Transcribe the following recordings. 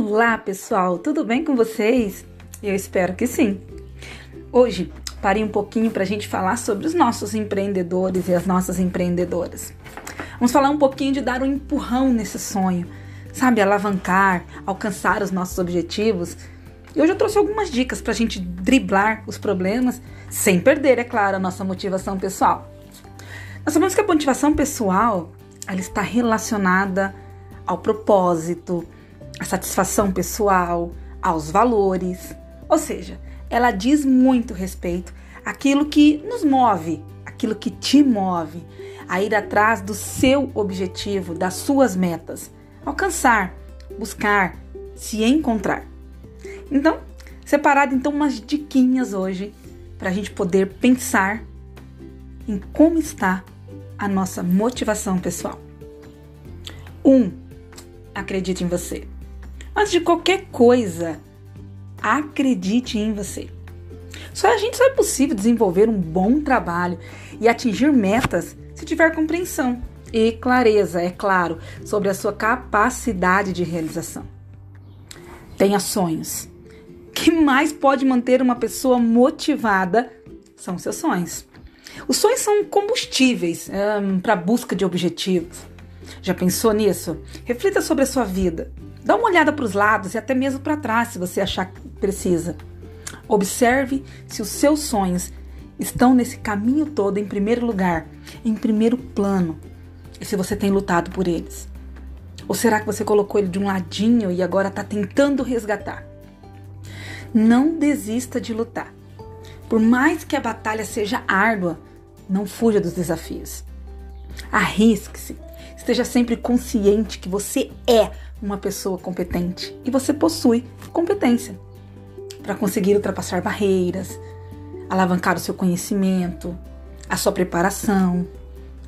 Olá, pessoal, tudo bem com vocês? Eu espero que sim. Hoje parei um pouquinho para a gente falar sobre os nossos empreendedores e as nossas empreendedoras. Vamos falar um pouquinho de dar um empurrão nesse sonho, sabe? Alavancar, alcançar os nossos objetivos. E hoje eu trouxe algumas dicas para a gente driblar os problemas sem perder, é claro, a nossa motivação pessoal. Nós sabemos que a motivação pessoal ela está relacionada ao propósito, à satisfação pessoal, aos valores. Ou seja, ela diz muito respeito àquilo que nos move, aquilo que te move, a ir atrás do seu objetivo, das suas metas, alcançar, buscar, se encontrar. Então, separado então umas diquinhas hoje para a gente poder pensar em como está a nossa motivação pessoal. Um, acredite em você. Antes de qualquer coisa, acredite em você. Só a gente só é possível desenvolver um bom trabalho e atingir metas se tiver compreensão e clareza, é claro, sobre a sua capacidade de realização. Tenha sonhos. O que mais pode manter uma pessoa motivada são seus sonhos. Os sonhos são combustíveis um, para a busca de objetivos. Já pensou nisso? Reflita sobre a sua vida. Dá uma olhada para os lados e até mesmo para trás, se você achar que precisa. Observe se os seus sonhos estão nesse caminho todo em primeiro lugar, em primeiro plano, e se você tem lutado por eles. Ou será que você colocou ele de um ladinho e agora está tentando resgatar? Não desista de lutar. Por mais que a batalha seja árdua, não fuja dos desafios. Arrisque-se. Esteja sempre consciente que você é uma pessoa competente e você possui competência para conseguir ultrapassar barreiras, alavancar o seu conhecimento, a sua preparação,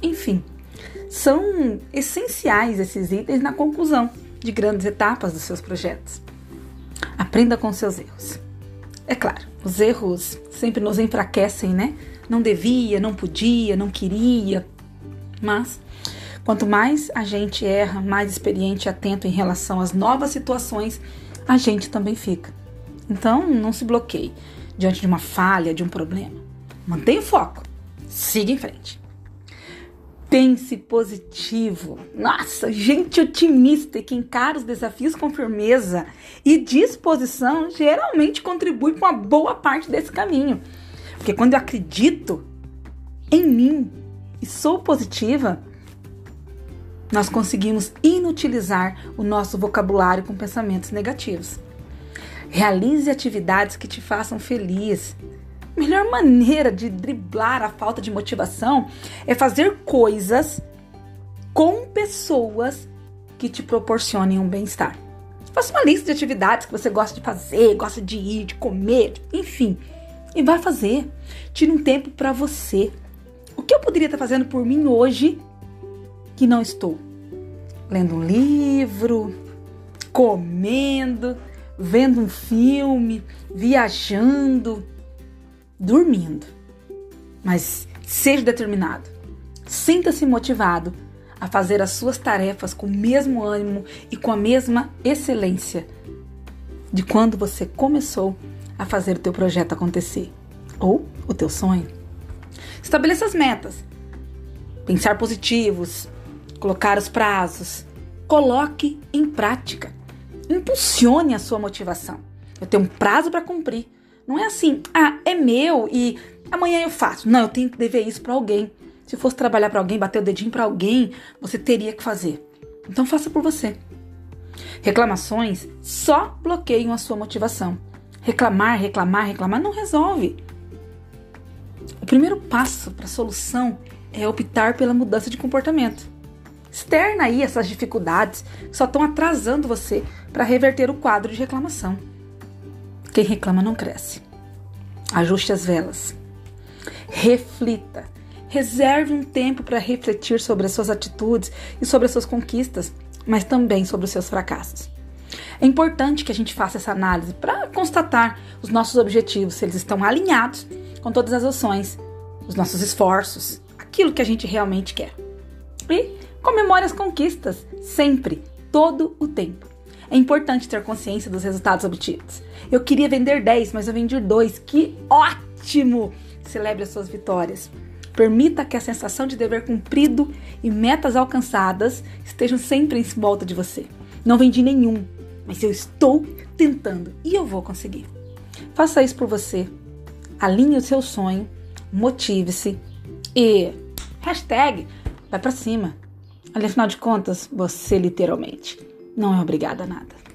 enfim. São essenciais esses itens na conclusão de grandes etapas dos seus projetos. Aprenda com seus erros. É claro, os erros sempre nos enfraquecem, né? Não devia, não podia, não queria. Mas quanto mais a gente erra, mais experiente e atento em relação às novas situações, a gente também fica. Então, não se bloqueie diante de uma falha, de um problema. Mantenha o foco. Siga em frente. Pense positivo. Nossa, gente otimista e que encara os desafios com firmeza e disposição geralmente contribui com uma boa parte desse caminho. Porque quando eu acredito em mim e sou positiva, nós conseguimos inutilizar o nosso vocabulário com pensamentos negativos. Realize atividades que te façam feliz. A melhor maneira de driblar a falta de motivação é fazer coisas com pessoas que te proporcionem um bem-estar. Faça uma lista de atividades que você gosta de fazer, gosta de ir, de comer, enfim. E vai fazer. Tire um tempo para você. O que eu poderia estar fazendo por mim hoje que não estou? Lendo um livro, comendo, vendo um filme, viajando, dormindo. Mas seja determinado. Sinta-se motivado a fazer as suas tarefas com o mesmo ânimo e com a mesma excelência de quando você começou a fazer o teu projeto acontecer ou o teu sonho. Estabeleça as metas. Pensar positivos, colocar os prazos, coloque em prática. Impulsione a sua motivação. Eu tenho um prazo para cumprir. Não é assim, ah, é meu e amanhã eu faço. Não, eu tenho que dever isso para alguém. Se fosse trabalhar para alguém, bater o dedinho para alguém, você teria que fazer. Então faça por você. Reclamações só bloqueiam a sua motivação. Reclamar, reclamar, reclamar não resolve. O primeiro passo para a solução é optar pela mudança de comportamento. Externa aí essas dificuldades que só estão atrasando você para reverter o quadro de reclamação. Quem reclama não cresce. Ajuste as velas. Reflita. Reserve um tempo para refletir sobre as suas atitudes e sobre as suas conquistas, mas também sobre os seus fracassos. É importante que a gente faça essa análise para constatar os nossos objetivos, se eles estão alinhados com todas as ações, os nossos esforços, aquilo que a gente realmente quer. E comemore as conquistas, sempre, todo o tempo. É importante ter consciência dos resultados obtidos. Eu queria vender 10, mas eu vendi 2. Que ótimo! Celebre as suas vitórias. Permita que a sensação de dever cumprido e metas alcançadas estejam sempre em volta de você. Não vendi nenhum, mas eu estou tentando e eu vou conseguir. Faça isso por você. Alinhe o seu sonho, motive-se e hashtag vai para cima. Afinal de contas, você literalmente não é obrigada a nada.